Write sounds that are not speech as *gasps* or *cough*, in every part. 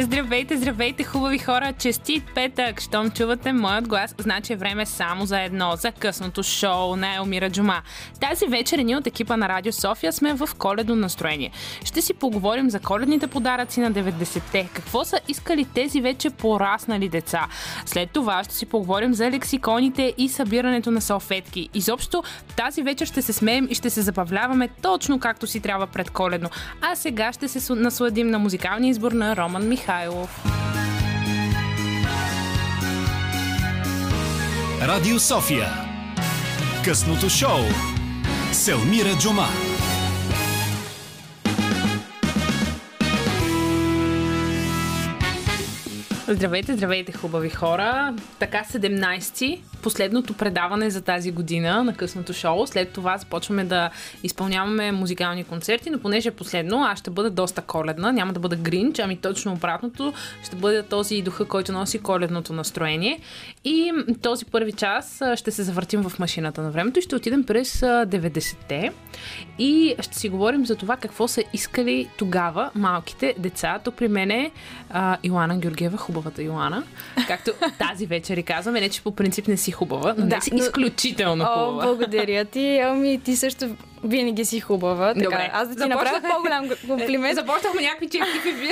Здравейте, здравейте, хубави хора! Честит петък! Щом чувате моят глас, значи е време само за едно, за късното шоу на Елмира Джума. Тази вечер ние от екипа на Радио София сме в коледно настроение. Ще си поговорим за коледните подаръци на 90-те. Какво са искали тези вече пораснали деца? След това ще си поговорим за лексиконите и събирането на салфетки. Изобщо тази вечер ще се смеем и ще се забавляваме точно както си трябва пред коледно. А сега ще се насладим на музикалния избор на Роман Михайлов. Михайлов. Радио София. Късното шоу. Селмира Джума. Здравейте, здравейте, хубави хора! Така 17-ти последното предаване за тази година на късното шоу. След това започваме да изпълняваме музикални концерти, но понеже е последно, аз ще бъда доста коледна, няма да бъда гринч, ами точно обратното, ще бъде този духа, който носи коледното настроение. И този първи час ще се завъртим в машината на времето и ще отидем през 90-те и ще си говорим за това какво са искали тогава малките деца. Тук при мен е Йоана Георгиева, хубавата Йоана, както тази вечер и казваме, не че по принцип не си хубава, но да, не си но... изключително хубава. О, благодаря ти. Ами ти също винаги си хубава. Така, Добре. Аз да ти Започнах... направя по-голям *laughs* комплимент. Започнахме някакви чепки в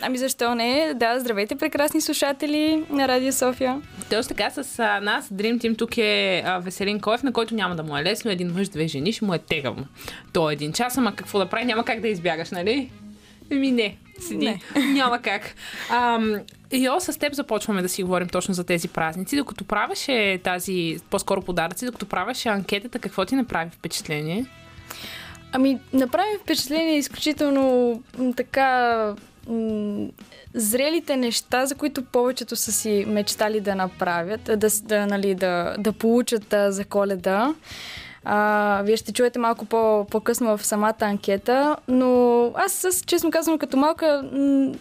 *laughs* Ами защо не? Да, здравейте, прекрасни слушатели на Радио София. Точно така, с а, нас Dream Team тук е а, Веселин Коев, на който няма да му е лесно. Един мъж, две жени, ще му е тегавно. То е един час, ама какво да прави? Няма как да избягаш, нали? Еми не, седи. Не. *laughs* Няма как. Ам, Йо, с теб започваме да си говорим точно за тези празници. Докато правеше тази, по-скоро подаръци, докато правеше анкетата, какво ти направи впечатление? Ами, направи впечатление изключително така зрелите неща, за които повечето са си мечтали да направят, да, да, нали, да, да получат за коледа. А, вие ще чуете малко по, по-късно в самата анкета, но аз, с, честно казвам, като малка м-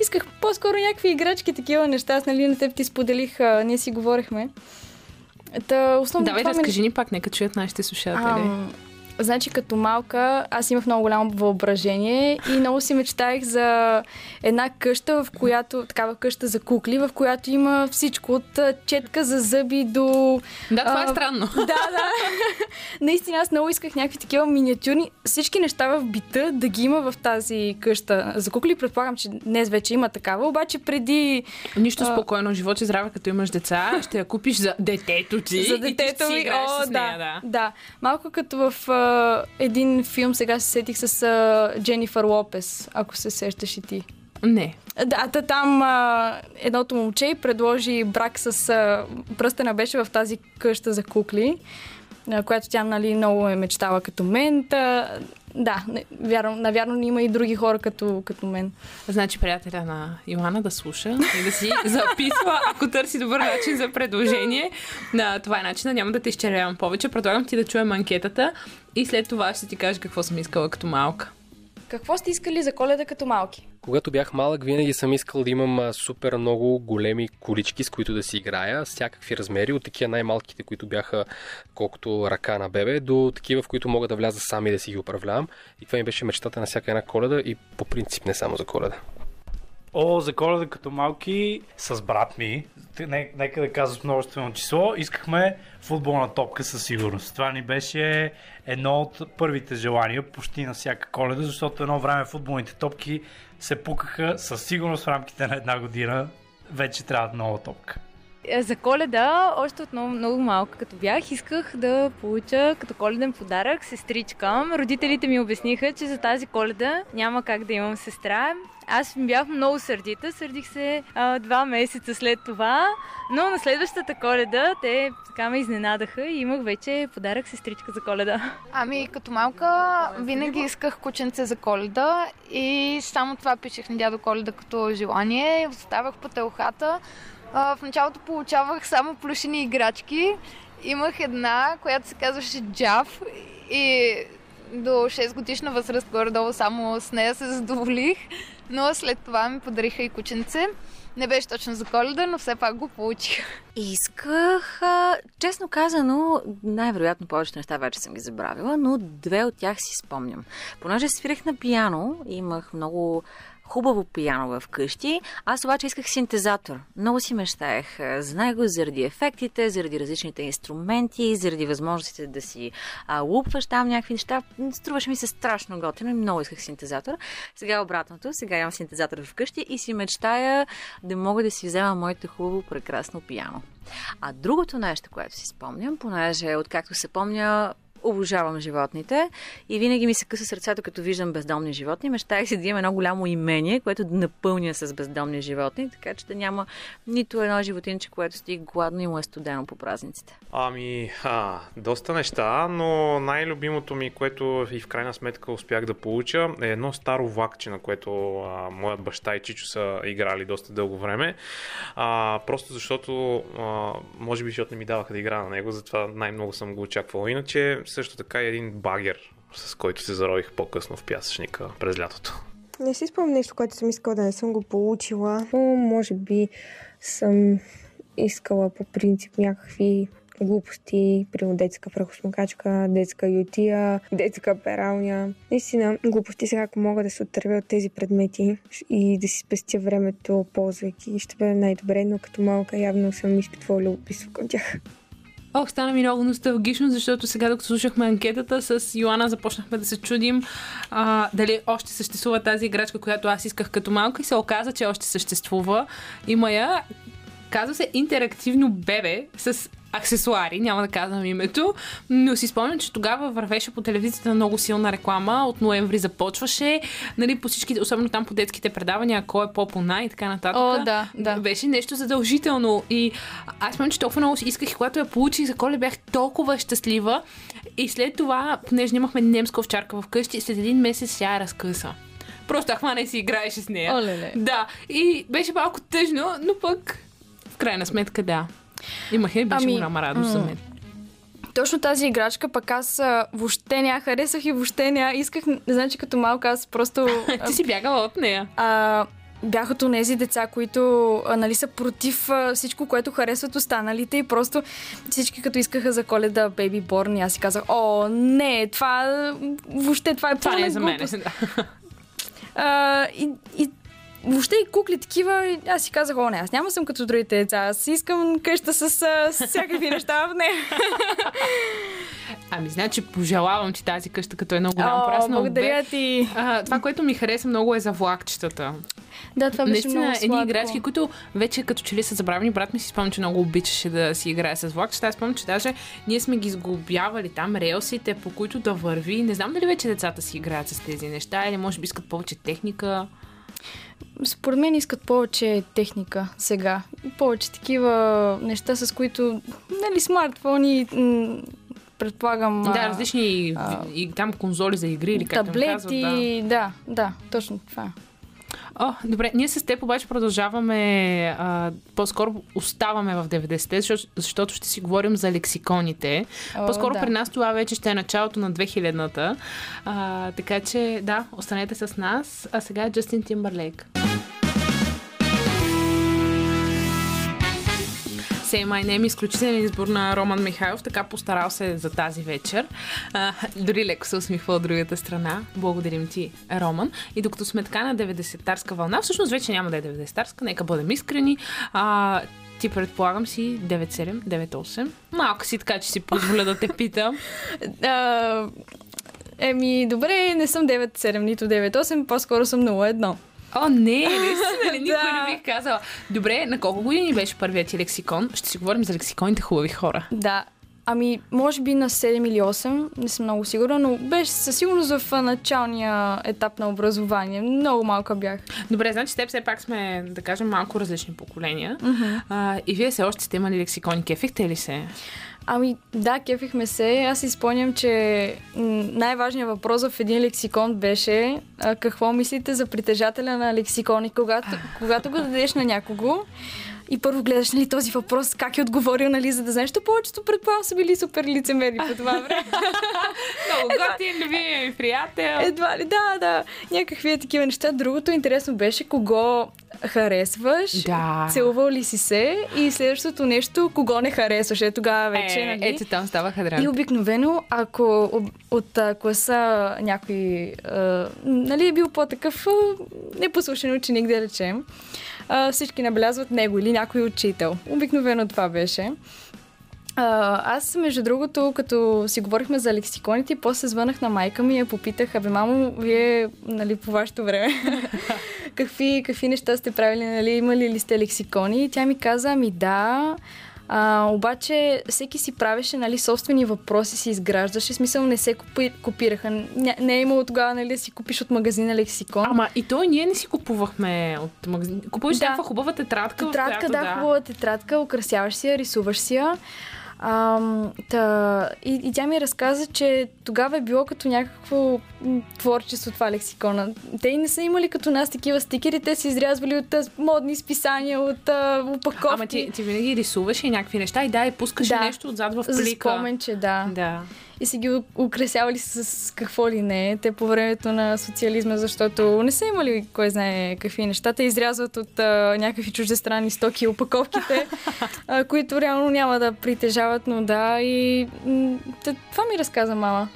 исках по-скоро някакви играчки, такива неща. Аз, нали, на теб ти споделих, а, ние си говорихме. Та, основно Давай, разкажи ми... ни пак, нека чуят нашите слушатели. А, Значи като малка аз имах много голямо въображение и много си мечтаях за една къща, в която, такава къща за кукли, в която има всичко от четка за зъби до... Да, това а, е странно. *laughs* Да, да. Наистина аз много исках някакви такива миниатюрни, всички неща в бита да ги има в тази къща за кукли. Предполагам, че днес вече има такава, обаче преди... Нищо а... спокойно, живот и здраве, като имаш деца, ще я купиш за детето ти. За детето ми, о, да, нея, да. Да, малко като в един филм, сега се сетих с uh, Дженифър Лопес, ако се сещаш и ти. Не. Да, та, там а, едното момче предложи брак с а, пръстена беше в тази къща за кукли, а, която тя нали, много е мечтала като мен. Та, да, вярно, навярно има и други хора като, като мен. Значи приятеля на Йоанна да слуша и да си записва, ако търси добър начин за предложение. Да, това е начинът, няма да те изчерявам повече. Предлагам ти да чуем анкетата и след това ще ти кажа какво съм искала като малка. Какво сте искали за коледа като малки? Когато бях малък, винаги съм искал да имам супер много големи колички, с които да си играя, всякакви размери, от такива най-малките, които бяха колкото ръка на бебе, до такива, в които мога да вляза сами да си ги управлявам. И това ми беше мечтата на всяка една коледа и по принцип не само за коледа. О, за коледа като малки с брат ми, нека да кажа с множествено число, искахме футболна топка със сигурност. Това ни беше едно от първите желания почти на всяка коледа, защото едно време футболните топки се пукаха със сигурност в рамките на една година. Вече трябва нова топка. Е, за коледа, още от много, много малка като бях, исках да получа като коледен подарък сестричка. Родителите ми обясниха, че за тази коледа няма как да имам сестра. Аз бях много сърдита, сърдих се а, два месеца след това, но на следващата коледа те така ме изненадаха и имах вече подарък сестричка за коледа. Ами като малка винаги исках кученце за коледа и само това пишех на дядо коледа като желание. Оставах по телхата. А, в началото получавах само плюшени играчки. Имах една, която се казваше Джав и до 6 годишна възраст горе-долу само с нея се задоволих но след това ми подариха и кученце. Не беше точно за коледа, но все пак го получих. Исках, честно казано, най-вероятно повечето неща вече съм ги забравила, но две от тях си спомням. Понеже свирих на пияно, имах много хубаво пияно вкъщи. Аз обаче исках синтезатор. Много си мечтаях за него заради ефектите, заради различните инструменти, заради възможностите да си а, лупваш там някакви неща. Струваше ми се страшно готино и много исках синтезатор. Сега е обратното. Сега имам синтезатор вкъщи и си мечтая да мога да си взема моето хубаво, прекрасно пияно. А другото нещо, което си спомням, понеже откакто се помня, обожавам животните и винаги ми се къса сърцето, като виждам бездомни животни. Мечтах си да имам едно голямо имение, което да напълня с бездомни животни, така че да няма нито едно животинче, което стои гладно и му е студено по празниците. Ами, а, доста неща, но най-любимото ми, което и в крайна сметка успях да получа, е едно старо влакче, на което а, моят баща и Чичо са играли доста дълго време. А, просто защото, а, може би, защото не ми даваха да игра на него, затова най-много съм го очаквал. Иначе, също така и един багер, с който се зарових по-късно в пясъчника през лятото. Не си спомням нещо, което съм искала да не съм го получила, но може би съм искала по принцип някакви глупости, примерно детска прахосмокачка, детска ютия, детска пералня. Наистина, глупости сега, ако мога да се отървя от тези предмети и да си спестя времето, ползвайки, ще бъде най-добре, но като малка явно съм изпитвала любопитство към тях. Ох, стана ми много носталгично, защото сега, докато слушахме анкетата с Йоана, започнахме да се чудим а, дали още съществува тази играчка, която аз исках като малка и се оказа, че още съществува. Има я. Казва се интерактивно бебе с аксесуари, няма да казвам името, но си спомням, че тогава вървеше по телевизията много силна реклама, от ноември започваше, нали, по всички, особено там по детските предавания, кой е по-пона и така нататък. О, да, да. Беше нещо задължително и аз спомням, че толкова много исках и когато я получих за коле бях толкова щастлива и след това, понеже нямахме немска овчарка вкъщи, след един месец тя я разкъса. Просто хвана и си играеше с нея. Оле-ле. Да, и беше малко тъжно, но пък в крайна сметка да. Имах и беше Ами, голяма радост за мен. Точно тази играчка пък аз въобще не я харесах и въобще не я исках. Значи като малка аз просто... *laughs* Ти си бягала от нея. а, бях от тези деца, които нали, са против всичко, което харесват останалите и просто всички като искаха за коледа Baby Born и аз си казах, о, не, това въобще това е Това не е за мен. *laughs* Да. А, и, и въобще и кукли такива, аз си казах, о не, аз няма съм като другите деца, аз искам къща с, с всякакви *laughs* неща в нея. *laughs* Ами, значи, пожелавам ти тази къща като едно голямо О, прасно благодаря обе. ти. А, това, което ми хареса много е за влакчетата. Да, това беше Наистина, много едни сладко. играчки, които вече като че ли са забравени. Брат ми си спомня, че много обичаше да си играе с влакчета. Аз спомням, че даже ние сме ги сглобявали там, релсите, по които да върви. Не знам дали вече децата си играят с тези неща или може би искат повече техника. Според мен искат повече техника сега. Повече такива неща, с които, нали, смартфони, предполагам... Да, различни а, и там конзоли за игри или как таблети, казват, да. да, да, точно това. О, добре, ние с теб обаче продължаваме, а, по-скоро оставаме в 90-те, защото, защото ще си говорим за лексиконите. О, по-скоро да. при нас това вече ще е началото на 2000-та. А, така че, да, останете с нас. А сега е Джастин Тимбърлейк. Say My Name, изключителен избор на Роман Михайлов, така постарал се за тази вечер. А, дори леко се усмихва от другата страна. Благодарим ти, Роман. И докато сме така на 90-тарска вълна, всъщност вече няма да е 90-тарска, нека бъдем искрени. А, ти предполагам си 9-7, 9-8. Малко си така, че си позволя да те питам. *laughs* Еми, добре, не съм 9-7, нито 9-8, по-скоро съм 0-1. О, не, наистина ли? *laughs* Никой Да. не бих казала. Добре, на колко години беше първият ти лексикон? Ще си говорим за лексиконите хубави хора. Да, ами, може би на 7 или 8, не съм много сигурна, но беше със сигурност в началния етап на образование. Много малка бях. Добре, значи теб все пак сме, да кажем, малко различни поколения. А, и вие все още сте имали лексикони. Кефихте ли се? Ами да, кефихме се. Аз си спомням, че най-важният въпрос в един лексикон беше а, какво мислите за притежателя на лексикон и когато, когато го дадеш на някого и първо гледаш нали, този въпрос, как е отговорил, нали, за да знаеш, че повечето предполагам са били супер лицемери по това време. *laughs* Много готин, любимия ми приятел. Едва ли, да, да. Някакви е такива неща. Другото интересно беше кого харесваш, Да. целувал ли си се и следващото нещо, кого не харесваш. Е, тогава вече, Е, нали? ето там ставаха И драми. обикновено, ако от а, класа някой а, нали, е бил по-такъв непослушен ученик, да речем, а, всички набелязват него или някой учител. Обикновено това беше. А, аз, между другото, като си говорихме за лексиконите, после звънах на майка ми и я попитах, абе, мамо, вие, нали, по вашето време, *laughs* какви, какви неща сте правили, нали, имали ли сте лексикони? И тя ми каза, ами да, а, обаче всеки си правеше нали, собствени въпроси, си изграждаше. Смисъл не се купи, копираха. Не, не е имало тогава нали, да си купиш от магазина лексикон. Ама и то ние не си купувахме от магазина. Купуваш да. някаква хубава тетрадка. Тетрадка, която, да, да, хубава тетрадка, украсяваш си я, рисуваш си я. А, та, и, и тя ми разказа, че тогава е било като някакво творчество това лексикона. Те и не са имали като нас такива стикери, те са изрязвали от а, модни списания, от а, упаковки. Ама ти, ти винаги рисуваш и някакви неща и да, и пускаш Да. нещо отзад в плика. За споменче, да. Да. И си ги украсявали с какво ли не. Те по времето на социализма, защото не са имали кой знае какви неща. Те изрязват от а, някакви чуждестранни стоки опаковките, *laughs* а, които реално няма да притежават, но да. И м- това ми разказа мама.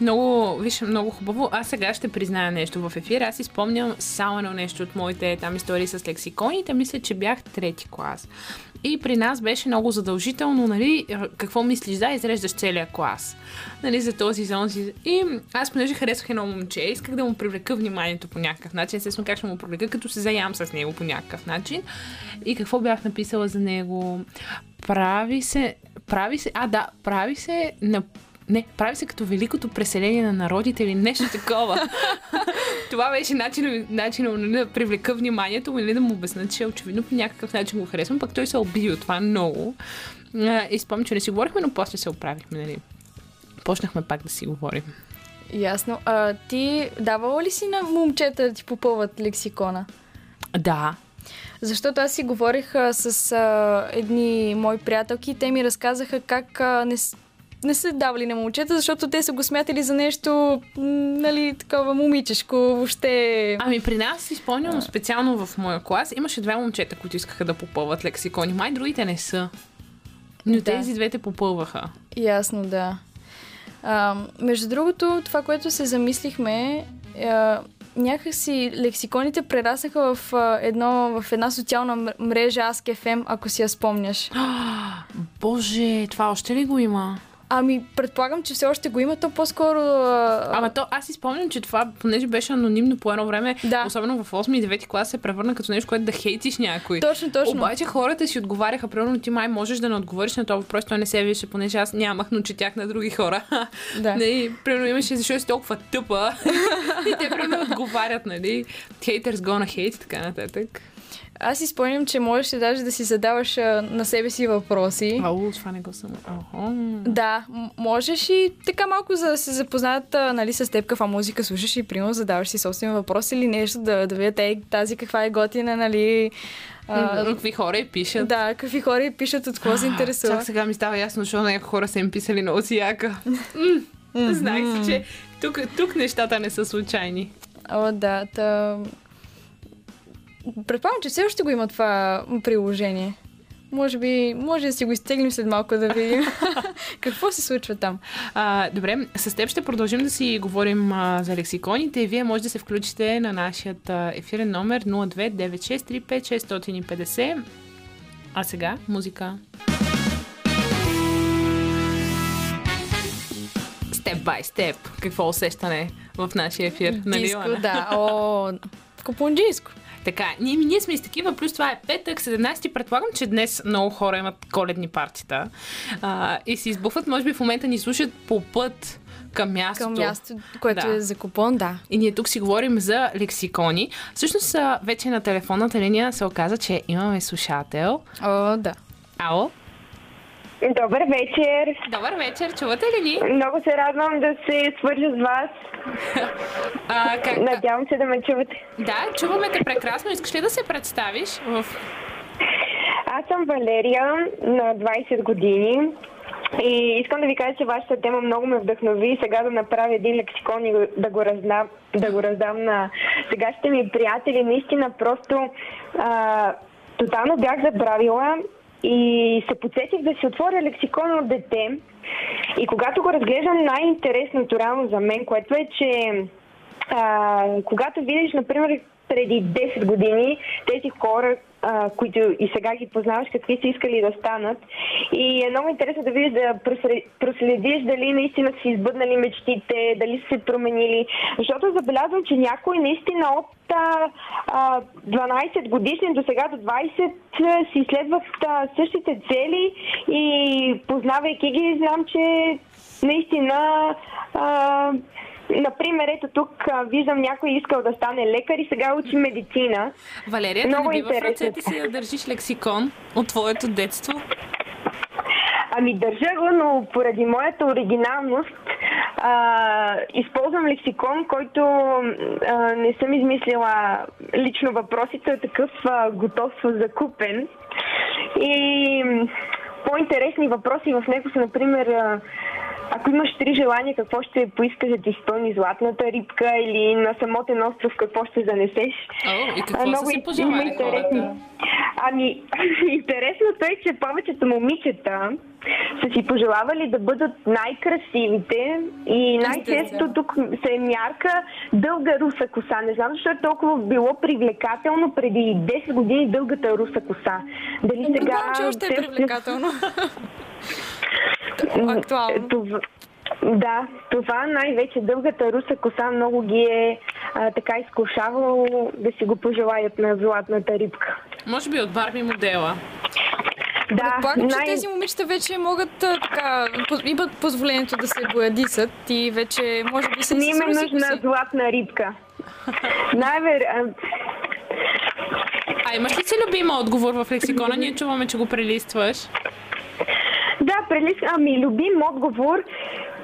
Много, виж, много хубаво. Аз сега ще призная нещо в ефир. Аз си спомням само едно нещо от моите там истории с лексиконите. Мисля, че бях трети клас. И при нас беше много задължително, нали, какво мислиш да изреждаш целия клас. Нали, за този зон си. И аз, понеже харесвах едно момче, исках да му привлека вниманието по някакъв начин. Естествено, как ще му привлека, като се заям с него по някакъв начин. И какво бях написала за него? Прави се, прави се, а да, прави се на не, прави се като великото преселение на народите или нещо такова. *laughs* Това беше начин, начин да привлека вниманието му или да му обясня, че очевидно по някакъв начин го харесвам, пък той се оби от това много. И спомням, че не си говорихме, но после се оправихме, нали? Почнахме пак да си говорим. Ясно. А, ти давала ли си на момчета да ти попълват лексикона? Да, Защото аз си говорих а, с а, едни мои приятелки и те ми разказаха как а, не, не са давали на момчета, защото те са го смятали за нещо, нали, такова момичешко, въобще... Ами при нас си спомням специално в моя клас имаше две момчета, които искаха да попълват лексикони. Май другите не са. Но Да. тези двете попълваха. Ясно, да. А, между другото, това, което се замислихме, а, някакси лексиконите прераснаха в, а, едно, в една социална мрежа Ask.fm, ако си я спомняш. *gasps* Боже, това още ли го има? Ами, предполагам, че все още го има, то по-скоро... А, Ама то, аз си спомням, че това, понеже беше анонимно по едно време, Да. особено в 8 и 9 клас, се превърна като нещо, което да хейтиш някой. Точно, точно. Обаче хората си отговаряха, примерно ти май можеш да не отговориш на този въпрос, той не се виждаше, понеже аз нямах, но четях на други хора. *laughs* Да. Нали, примерно имаше, защо си толкова тъпа. *laughs* и те примерно отговарят, нали, haters gonna hate така нататък. Аз си спомням, че можеше даже да си задаваш а, на себе си въпроси. Ау, това не го съм. Да, можеш и така малко за да се запознаят а, нали, с теб каква музика слушаш и примерно задаваш си собствен въпрос или нещо да, да видят ей, тази каква е готина, нали. А, какви хора и пишат. Да, какви хора и пишат, от какво се интересува. Чак сега ми става ясно, защото някои хора са им писали много си яка. Знаех си, че тук, тук нещата не са случайни. О, да, та... Предполагам, че все още го има това приложение. Може би, може да си го изтеглим след малко да видим *laughs* какво се случва там. А, добре, с теб ще продължим да си говорим а, за лексиконите и вие може да се включите на нашия ефирен номер 029635650. А сега музика. Степ бай степ. Какво усещане в нашия ефир? Нали, Диско, Йоана? да. О, купунджийско. Така, ние, ние сме и с такива, плюс това е петък, 17 предполагам, че днес много хора имат коледни партита а, и си избухват, може би в момента ни слушат по път към мястото. Към място, което Да. е за купон, да. И ние тук си говорим за лексикони. Всъщност вече на телефонната линия се оказа, че имаме слушател. О, да. Ало? Добър вечер! Добър вечер, чувате ли ни? Много се радвам да се свържа с вас. *laughs* А, как, Надявам се да ме чувате. да, чуваме те прекрасно. Искаш ли да се представиш? В... Аз съм Валерия, на 20 години. И искам да ви кажа, че вашата тема много ме вдъхнови сега да направя един лексикон и да го раздам, да го раздам на сегашните ми приятели. Наистина просто а, тотално бях забравила и се подсетих да си отворя лексикон от дете. И когато го разглеждам, най-интересното реално за мен, което е, че а, когато видиш, например, преди 10 години тези хора, които и сега ги познаваш, какви са искали да станат. И е много интересно да видиш, да проследиш дали наистина са избъднали мечтите, дали са се променили. Защото забелязвам, че някой наистина от а, 12 годишни до сега до 20 си изследват същите цели и познавайки ги, знам, че наистина а, Например, ето тук а, виждам някой искал да стане лекар и сега учи медицина. Валерия, Много да не бива в ръцете си да държиш лексикон от твоето детство? Ами държа го, но поради моята оригиналност а, използвам лексикон, който а, не съм измислила лично въпросите, е такъв а, готов закупен. И по-интересни въпроси в него са, например, ако имаш три желания, какво ще поискаш да ти изпълни златната рибка или на самотен остров, какво ще занесеш? О, и какво Много са си пожелали? Ами, *laughs* интересното е, че повечето момичета са си пожелавали да бъдат най-красивите и най-често тук се е мярка дълга руса коса. Не знам защо е толкова било привлекателно преди 10 години дългата руса коса. Дали сега... Предполагам, че още е привлекателно. *laughs* актуално. Това, да, това най-вече дългата руса коса много ги е а, така изкушавало да си го пожелаят на златната рибка. Може би от Барби модела. Да, Предполагам, най... че тези момичета вече могат така, имат позволението да се боядисат и вече може би се Не има нужна златна рибка. Най-вер... А имаш ли си любим отговор в лексикона? Ние чуваме, че го прелистваш. Да, прелис... ами, любим отговор.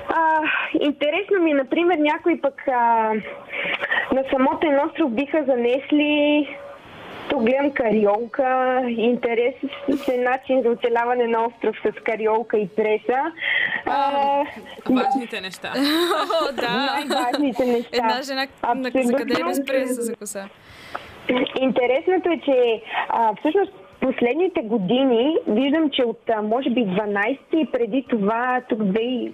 А, интересно ми, например, някой пък а, на самотен остров биха занесли тук гледам кариолка. Интересен се начин за оцеляване на остров с кариолка и преса. А, важните неща. О, да. Най-важните неща. Една жена Абсолютно. за къде е без преса за коса. Интересното е, че а, всъщност последните години виждам, че от може би 12 и преди това, тук 2016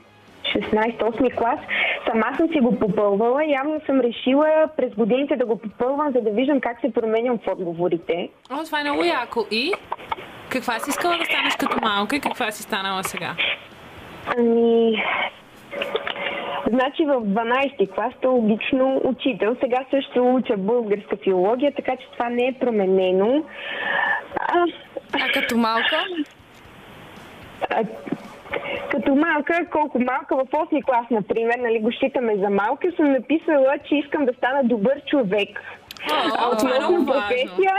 8 клас, сама съм си го попълвала. Явно съм решила през годините да го попълвам, за да виждам как се променям в отговорите. О, това е много яко. И? Каква си искала да станеш като малка и каква си станала сега? Ами, Значи в 12-ти клас логично учител. Сега също уча българска филология, така че това не е променено. А, а като малка? А, като малка, колко малка, в 8 клас, например, нали, го считаме за малка, съм написала, че искам да стана добър човек. а относно професия,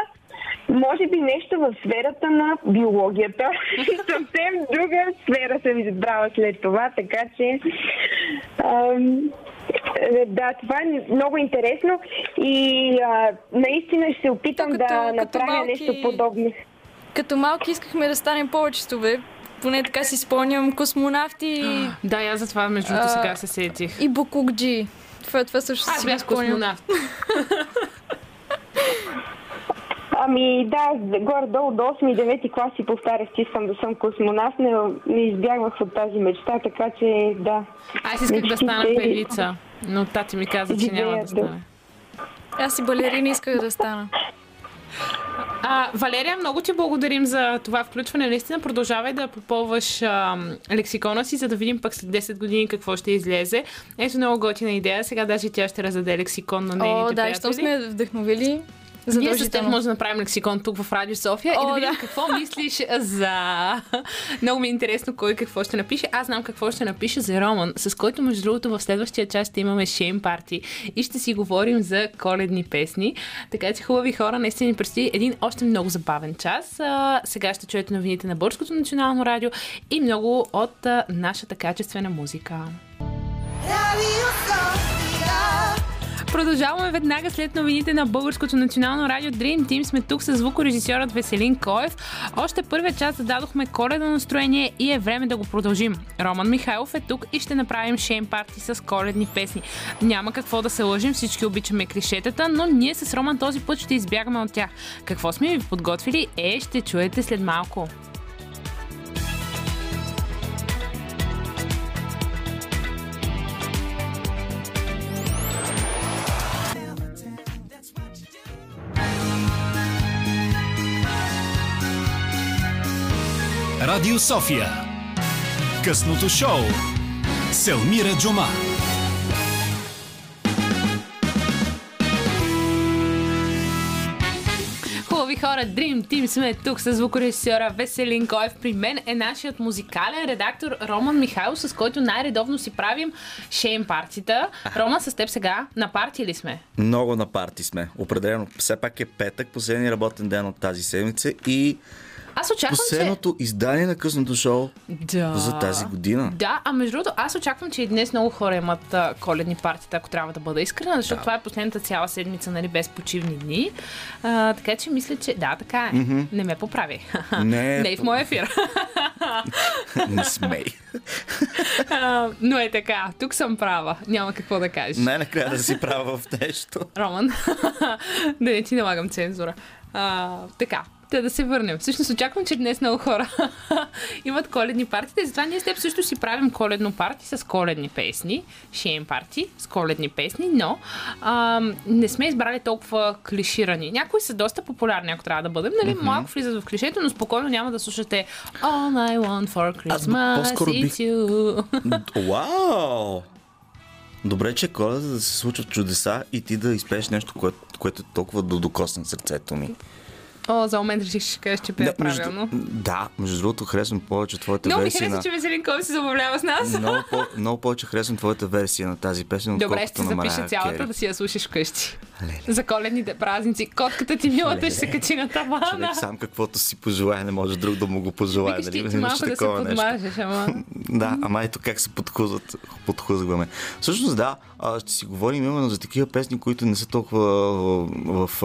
може би нещо в сферата на биологията. *laughs* Съвсем друга сфера съм избрала след това, така че... Ам, да, това е много интересно и а, наистина ще се опитам като, да направя малки, нещо подобно. Като малки искахме да станем повечето, бе. Поне така си спомням космонавти. *gasps* да, аз за това между другото сега се сетих. И Букукджи. Това, това също си бях космонавт. *laughs* Ами да, горе-долу до 8-9 класи повтарях, че искам да съм космонавт, не, не избягвах от тази мечта, така че да. Аз исках да стана певица, но тати ми каза, че няма да стане. Аз и балерина исках да стана. А, Валерия, много ти благодарим за това включване. Наистина продължавай да попълваш а, лексикона си, за да видим пък след 10 години какво ще излезе. Ето много готина идея. Сега даже тя ще раздаде лексикон на нейните О, да, приятели. що сме вдъхновили ние с теб може да направим лексикон тук в Радио София О, и да видим да. какво мислиш за... Много ми е интересно кой какво ще напише. Аз знам какво ще напише за Роман, с който между другото в следващия час ще имаме шейм парти и ще си говорим за коледни песни. Така че хубави хора, наистина ни предстои един още много забавен час. А, сега ще чуете новините на Бърското национално радио и много от а, нашата качествена музика. Радио София. Продължаваме веднага след новините на Българското национално радио Dream Team. Сме тук с звукорежисьорът Веселин Коев. Още първия час зададохме коледно настроение и е време да го продължим. Роман Михайлов е тук и ще направим шейн парти с коледни песни. Няма какво да се лъжим, всички обичаме клишетата, но ние с Роман този път ще избягаме от тях. Какво сме ви подготвили е, ще чуете след малко. Радио София. Късното шоу. Селмира Джума. Хубави хора, Dream Team сме тук с звукорежисьора Веселин Коев. При мен е нашият музикален редактор Роман Михайлов, с който най-редовно си правим шейн партита. Роман, с теб сега на парти ли сме? Много на парти сме. Определено. Все пак е петък, последния работен ден от тази седмица и Аз очаквам, последното издание на късното шоу че... Да. за тази година. Да, а между другото, аз очаквам, че и днес много хора имат а, коледни партита, ако трябва да бъда искрена, защото Да. това е последната цяла седмица, нали, без почивни дни. А, така че мисля, че да, така е. Не ме поправи. Не, *laughs* Не и в моя ефир. *laughs* Не смей. А, Но е така, тук съм права. Няма какво да кажеш. Най-накрая да си права в нещо. Роман, *laughs* да не ти налагам цензура. А, така, Та да се върнем. Всъщност очаквам, че днес много хора *laughs* имат коледни партии. И затова ние с теб също си правим коледно парти с коледни песни. Шейн парти с коледни песни, но а, не сме избрали толкова клиширани. Някои са доста популярни, ако трябва да бъдем. Нали? Mm-hmm. Малко влизат в клишето, но спокойно няма да слушате All I want for Аз Christmas по-скоро is you. Вау! Добре, че коледа да се случват чудеса и ти да изпееш нещо, което, което е толкова да докосне сърцето ми. О, за момент реших, ще кажеш, че пея между, правилно. да, между другото харесвам повече твоята Много ми версия хареса, на... че Веселин Ков се забавлява с нас. Много, по, много повече харесвам твоята версия на тази песен, Добре, ще запиша цялата Кери. да си я слушаш вкъщи. Леле. За коледните празници. Котката ти милата ще се качи на тавана. Човек сам каквото си пожелае, не може друг да му го пожелае. Викаш нали? ти малко да се подмажеш, ама... *laughs* Да, ама ето как се подхузват, подхузваме. Всъщност да, а, ще си говорим именно за такива песни, които не са толкова в, в,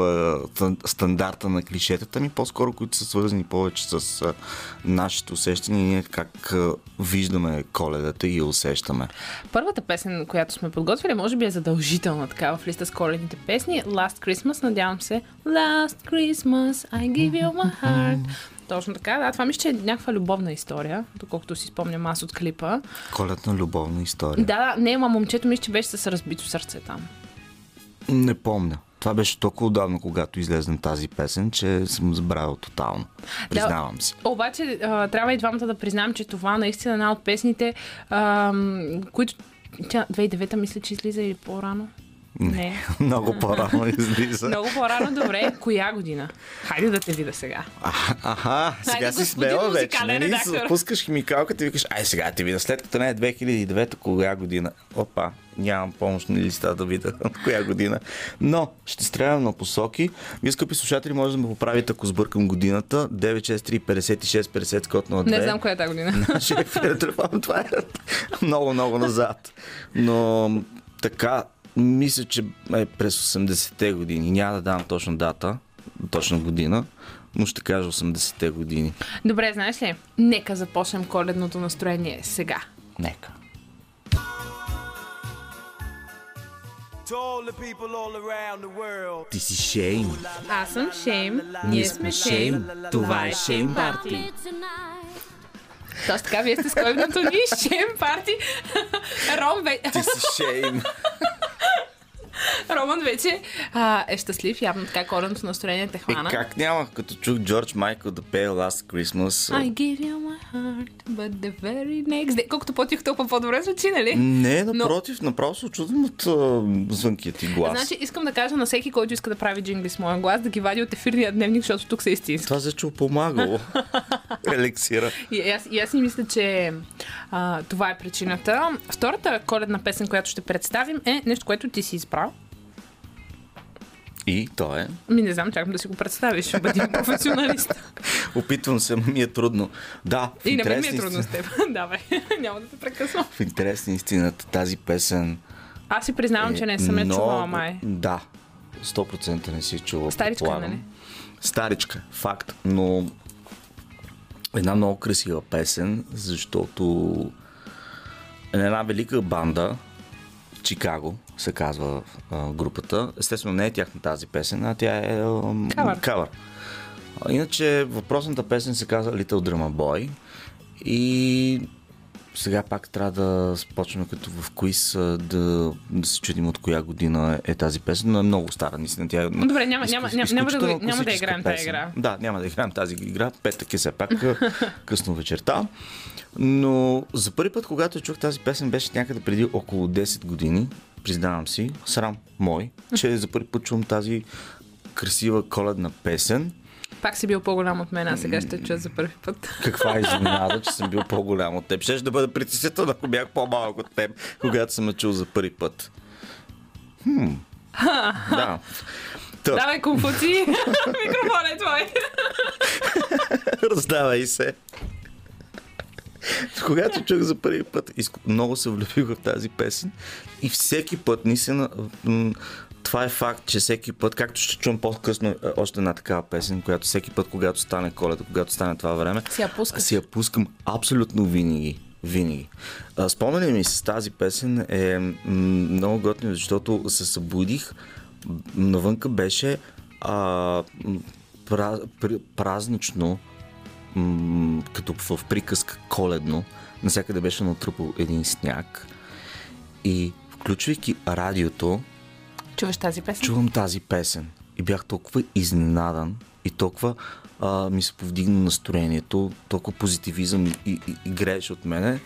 стан- стандарта на клишетата ми, по-скоро които са свързани повече с а, нашите усещания и ние как а, виждаме коледата и я усещаме. Първата песен, която сме подготвили, може би е задължителна такава в листа с коледните песни. Last Christmas, надявам се. Last Christmas, I give you my heart. Точно така, да. Това мисля, че е някаква любовна история, доколкото си спомням аз от клипа. Коледна любовна история. Да, да, не, ма момчето мисля, че беше с разбито сърце там. Не помня. Това беше толкова отдавна, когато излезна тази песен, че съм забравил тотално. Признавам си. Обаче а, трябва и двамата да признаем, че това наистина е една от песните, ам, които тя 2009 мисля, че излиза или по-рано. Не. Много по-рано *laughs* излиза. Много по-рано, добре. Коя година? Хайде да те видя сега. А, аха, сега Хайде, си смела вече. музикален Нали? редактор. Пускаш химикалката и викаш, ай сега те видя, след като не е 2009, коя година? Опа, нямам помощни листа да видя *laughs* от коя година. Но ще стрелям на посоки. Вие, скъпи слушатели, може да ме поправите, ако сбъркам годината. 963 56 50 код на 2. Не знам коя е тази година. *laughs* Нашия ефир телефон, това е много, много назад. Но така, мисля, че е през 80-те години. Няма да дам точна дата, точна година, но ще кажа 80-те години. Добре, знаеш ли? Нека започнем коледното настроение сега. Нека. To all the people all around the world. Ти си Шейн. Аз съм Шейм. Ние сме Шейм. Това е Шейм Парти. Точно така, вие сте с коледното ни *laughs* Шейм парти. Ром, ве... Ти си Шейм. Роман вече а, е щастлив. Явно така коледното настроение те Е, хвана. как няма, като чух Джордж Майкъл да пее Last Christmas? I give you my heart, but the very next day. Колкото по-тихо, толкова по-добре звучи, нали? Не, напротив, направо се очудвам от звънкия ти глас. Значи искам да кажа на всеки, който иска да прави джингли с моя глас, да ги вади от ефирния дневник, защото тук са истински. Това за чул помагало. *laughs* *laughs* Елексира. И аз, и аз си мисля, че а, това е причината. Втората коледна песен, която ще представим е нещо, което ти си избрал. И то е. Ми не знам, чакам да си го представиш, ще бъдем *laughs* професионалист. Опитвам се, ми е трудно. Да, в И интерес ми е трудно с теб. *laughs* Давай, няма да те прекъсвам. В интерес на истината тази песен Аз си признавам, че не съм я много- чувала, май. Да, 100% не си чувала. Старичка, нали? Старичка, факт, но една много красива песен, защото една велика банда, Чикаго се казва а, групата. Естествено не е тяхна тази песен, а тя е Кавър. Иначе въпросната песен се казва Little Drummer Boy и сега пак трябва да започнем като в а, да, да се чудим от коя година е тази песен, но е много стара, наистина. Тя е Добре, няма, няма, няма, няма, да, го, няма да играем тази игра. Да, няма да играем тази игра. Петък е все пак *laughs* късно вечерта. Но за първи път, когато чух тази песен, беше някъде преди около 10 години. Признавам си, срам мой, че за първи път чувам тази красива коледна песен. Пак си бил по-голям от мен, а сега ще чуя за първи път. *laughs* Каква изненада, че съм бил по-голям от теб. Ще да бъда притеснително, ако бях по-малък от теб, когато съм я чул за първи път. Хм. *laughs* Да. Та, Давай, Конфуци! *laughs* Микрофон е твой! раздавай се. Когато чух за първи път, много се влюбих в тази песен и всеки път, наистина, това е факт, че всеки път, както ще чувам по-късно е, още една такава песен, която всеки път, когато стане коледа, когато стане това време, Си я пускаш. си я пускам абсолютно винаги. Винаги. Споменът ми с тази песен е много готино, защото се събудих, навънка беше а, пра, празнично, м- като в приказка коледно, навсякъде беше натрупал един сняг и включвайки радиото, Чуваш тази песен? чувам тази песен и бях толкова изненадан и толкова а, ми се повдигна настроението, толкова позитивизъм и, и, и грееш от мене,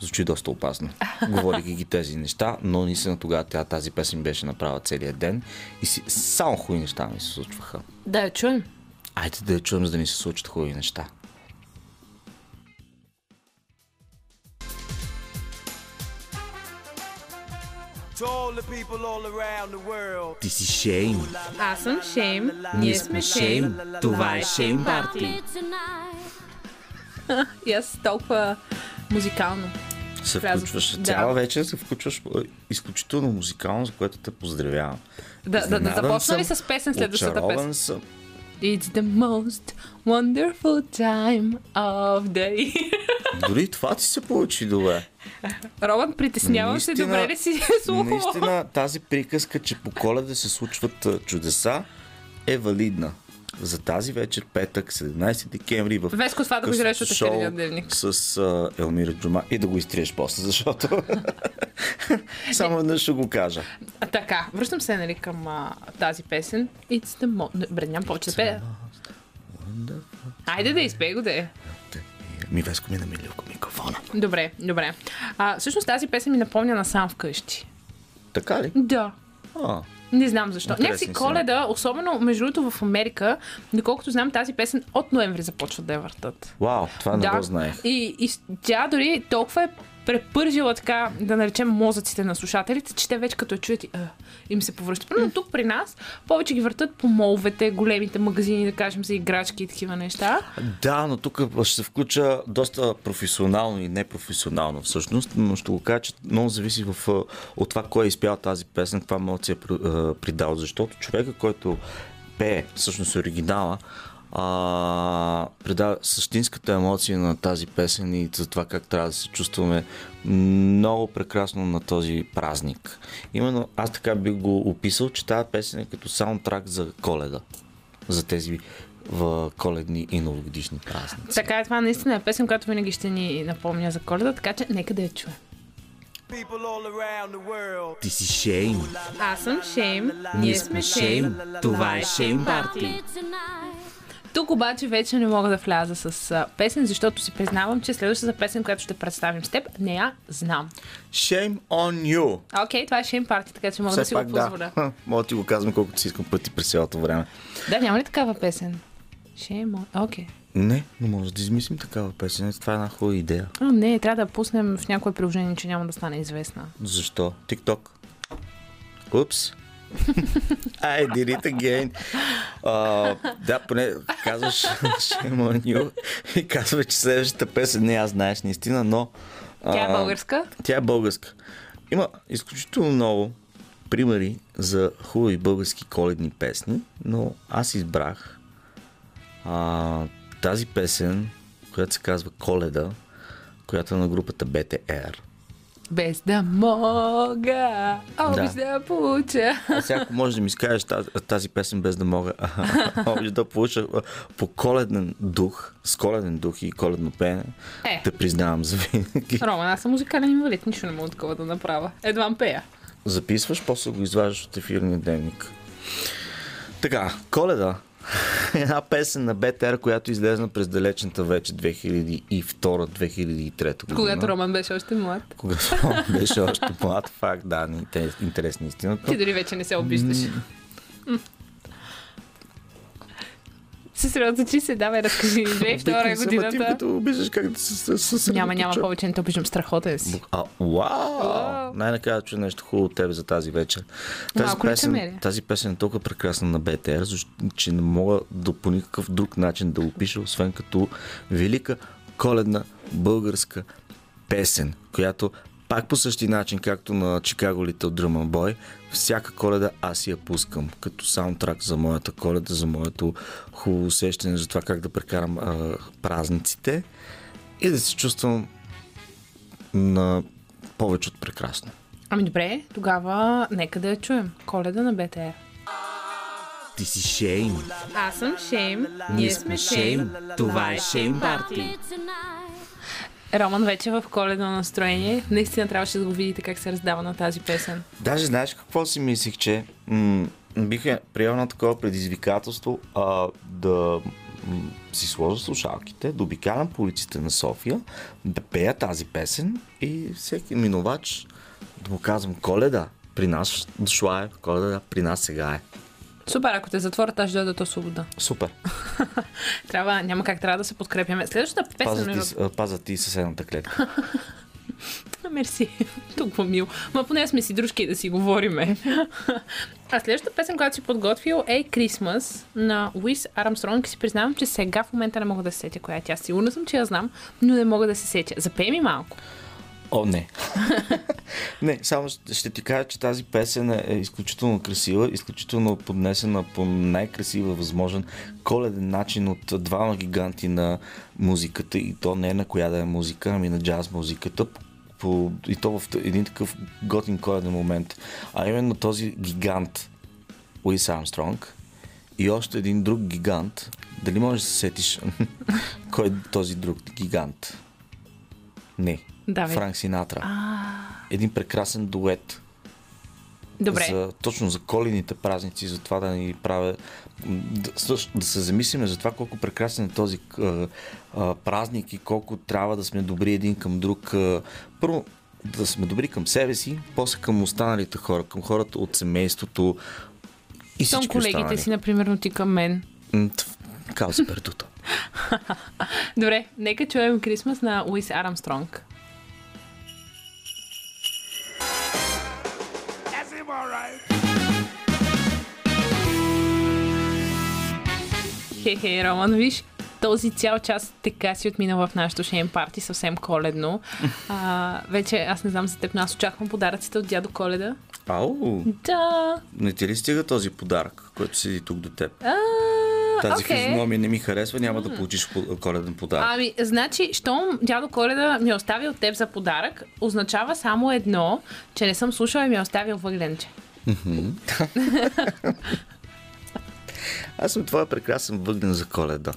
звучи доста опасно. *laughs* Говорих ги тези неща, но наистина тогава тя, тази песен беше направила целият ден и си, само хубави неща ми се случваха. Да я чуем. Айде да я чуем, за да ни се случат хубави неща. Ти си Шейм. Аз съм Шейм. Ние сме Шейм. Това е Шейм Парти. *laughs* И аз толкова музикално. Се включваш Да. цяла вечер, се включваш е, изключително музикално, за което те поздравявам. Да, да, да започна ли с песен следващата песен? съм. It's the most wonderful time of the year. Дори това ти се получи добре. Роман, притеснявам се, добре ли си *laughs* слухово? Наистина тази приказка, че по коледа се случват чудеса, е валидна. За тази вечер, петък, 17 декември в Веско, това да го изрежеш от ефирния дневник. С а, Елмира Джума и да го изтриеш после, защото *laughs* само веднъж ще го кажа. А, така, връщам се нали, към а, тази песен. It's the most... Добре, нямам повече да пея. Айде да изпей го да е. Ми Веско ми намили микрофона. Добре, добре. А, всъщност тази песен ми напомня на сам вкъщи. Така ли? Да. А, Не знам защо. Интересни Някакси коледа, особено между другото в Америка, доколкото знам, тази песен от ноември започват да я въртат. вау, това не го знаех. И, и тя дори толкова е препържила така, да наречем мозъците на слушателите, че те вече като я чуят и, а, им се повръщат. Но тук при нас повече ги въртат по моловете, големите магазини, да кажем, за играчки и такива неща. Да, но тук ще се включа доста професионално и непрофесионално всъщност, но ще го кажа, че много зависи в, от това кой е изпял тази песен, каква емоция е придал, защото човека, който пее всъщност оригинала, а, придава същинската емоция на тази песен и за това как трябва да се чувстваме много прекрасно на този празник. Именно аз така би го описал, че тази песен е като саундтрак за коледа. За тези в коледни и новогодишни празници. Така е, това наистина е песен, която винаги ще ни напомня за коледа, така че нека да я чуем. Ти си Шейм. Аз съм Шейм, ние сме Шейм, това е Шейм Парти. Тук обаче вече не мога да вляза с а, песен, защото си признавам, че следващата песен, която ще представим с теб, не я знам. Shame on you. А, Окей, това е Шейм Парти, така че мога да си го позволя. да. Мога да ти го казвам колкото си искам пъти през цялото време. Да, няма ли такава песен? Шейм Окей. Не, но може да измислим такава песен. Това е една хубава идея. О, не, трябва да пуснем в някое приложение, че няма да стане известна. Защо? TikTok. Упс. I did it again. Uh, да, поне казваш Shame on you и казва, че следващата песен не я знаеш наистина, но... Тя е а, българска? Тя е българска. Има изключително много примери за хубави български коледни песни, но аз избрах а, тази песен, която се казва Коледа, която е на групата BTR. Без да мога, обич да, да получа. А сега, ако можеш да ми скажеш тази, тази песен без да мога, *laughs* обич да получа по коледен дух, с коледен дух и коледно пеене, Е. те признавам за винаги. Роман, аз съм музикален инвалид, нищо не мога такова да направя. Едва пея. Записваш, после го изваждаш от ефирния дневник. Така, Коледа. *laughs* Една песен на БТР, която излезна през далечната вече 2002-2003 година. Когато Роман беше още млад. Когато Роман беше още млад, факт, да, интерес- интересна истината. Ти дори вече не се обиждаш. М. Съсредоточи се, давай, разкажи ни. 2002 Викам се, ама Ти годината. като обиждаш как да се с, Няма, няма повече, не те обиждам страхотен си. А, вау! Най-накрая чуя нещо хубаво от тебе за тази вечер. Тази Малко песен, тази песен е толкова прекрасна на БТР, защото че не мога да по никакъв друг начин да опиша, освен като велика коледна българска песен, която пак по същия начин, както на Chicago Little Drum Boy, всяка коледа аз я пускам като саундтрак за моята коледа, за моето хубаво усещане за това как да прекарам а, празниците и да се чувствам на повече от прекрасно. Ами добре, тогава нека да я чуем. Коледа на БТР. Ти си Шейм. Аз съм Шейм. Ние сме Шейм. Това е Шейм Парти. Роман вече е в коледно настроение. Наистина трябваше да го видите как се раздава на тази песен. Даже знаеш какво си мислих, че м- бих е приел на такова предизвикателство а, да м- си сложа слушалките, да обикалям по улиците на София, да пея тази песен и всеки минувач да му казвам Коледа, при нас дошла е, Коледа, при нас сега е. Супер, ако те затворят, аз ще дойда до свобода. Супер. *laughs* Трябва, няма как трябва да се подкрепяме. Следващата песен... ти, ми с- а, паза ти съседната клетка. *laughs* Мерси. *laughs* Толкова мил. Ма поне сме си дружки да си говориме. а следващата песен, която си подготвил е Christmas на Уис Армстронг. Си признавам, че сега в момента не мога да се сетя коя е тя. Сигурна съм, че я знам, но не мога да се сетя. Запей ми малко. О, не. *laughs* не, само ще, ти кажа, че тази песен е, е изключително красива, изключително поднесена по най-красива възможен коледен начин от двама гиганти на музиката и то не на коя да е музика, ами на джаз музиката. По, и то в един такъв готин коледен момент. А именно този гигант Уис Армстронг и още един друг гигант. Дали можеш да се сетиш *laughs* кой е този друг гигант? Не. Давай. Франк Синатра. Един прекрасен дует. Добре. За, точно за коледните празници, за това да ни правя. Да, да се замислиме за това колко прекрасен е този а, а, празник и колко трябва да сме добри един към друг. А, първо, да сме добри към себе си, после към останалите хора, към хората от семейството и всички колегите останали. си, например, ти към мен. Кауза пердуто. *laughs* Добре, нека чуем Christmas на Уис Армстронг. Хе-хе, Роман, виж, този цял час така си отмина в нашото шейн парти, съвсем коледно. А, вече аз не знам за теб, но аз очаквам подаръците от дядо Коледа. Ау, Да. не ти ли стига този подарък, който седи тук до теб? А, Тази окей. физиономия не ми харесва, няма да получиш по- коледен подарък. Ами, значи, щом дядо Коледа ми е оставил теб за подарък, означава само едно, че не съм слушала и ми е оставил въгленче. *laughs* Аз съм твоя прекрасен въглен за коледа.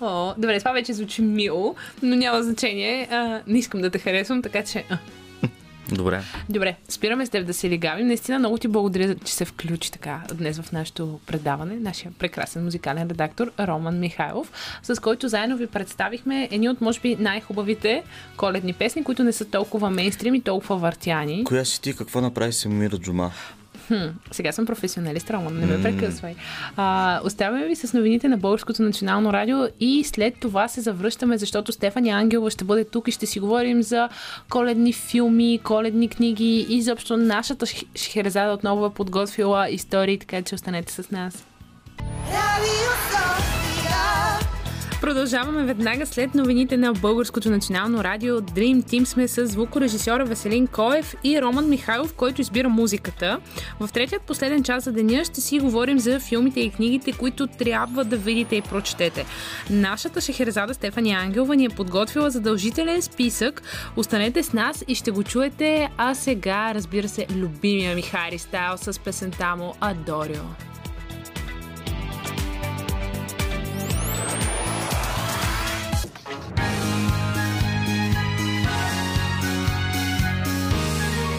О, добре, това вече звучи мило, но няма значение. А, не искам да те харесвам, така че... А. *laughs* Добре. Добре, спираме с теб да се лигавим. Наистина много ти благодаря, че се включи така днес в нашето предаване. Нашия прекрасен музикален редактор Роман Михайлов, с който заедно ви представихме едни от, може би, най-хубавите коледни песни, които не са толкова мейнстрим и толкова въртяни. Коя си ти? Какво направи Самира Джума? Хм, сега съм професионалист, Роман, не ме прекъсвай. А, оставяме ви с новините на Българското национално радио и след това се завръщаме, защото Стефани Ангелова ще бъде тук и ще си говорим за коледни филми, коледни книги и изобщо нашата Шехерезада отново е подготвила истории, така че останете с нас. Продължаваме веднага след новините на Българското национално радио Dream Team сме с звукорежисьора Веселин Коев и Роман Михайлов, който избира музиката. В третият последен час за деня ще си говорим за филмите и книгите, които трябва да видите и прочетете. Нашата шехерзада Стефания Ангелова ни е подготвила задължителен списък. Останете с нас и ще го чуете. А сега, разбира се, любимия ми Хари Стайл с песента му Адорио.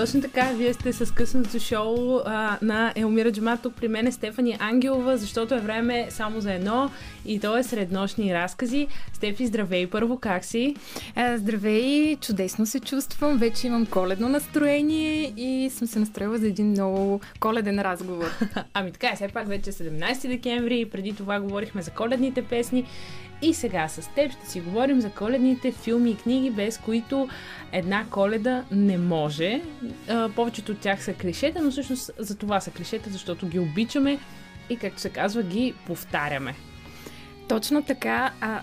Точно така, вие сте с късното шоу а, на Елмира Джума. Тук при мен е Стефани Ангелова, защото е време само за едно и то е среднощни разкази. Стефи, здравей първо, как си? А, здравей, чудесно се чувствам. Вече имам коледно настроение и съм се настроила за един много коледен разговор. *laughs* ами така, е, все пак вече е 17 декември и преди това говорихме за коледните песни. И сега с теб ще си говорим за коледните филми и книги, без които една коледа не може. А, повечето от тях са клишета, но всъщност за това са клишета, защото ги обичаме и, както се казва, ги повтаряме. Точно така. А,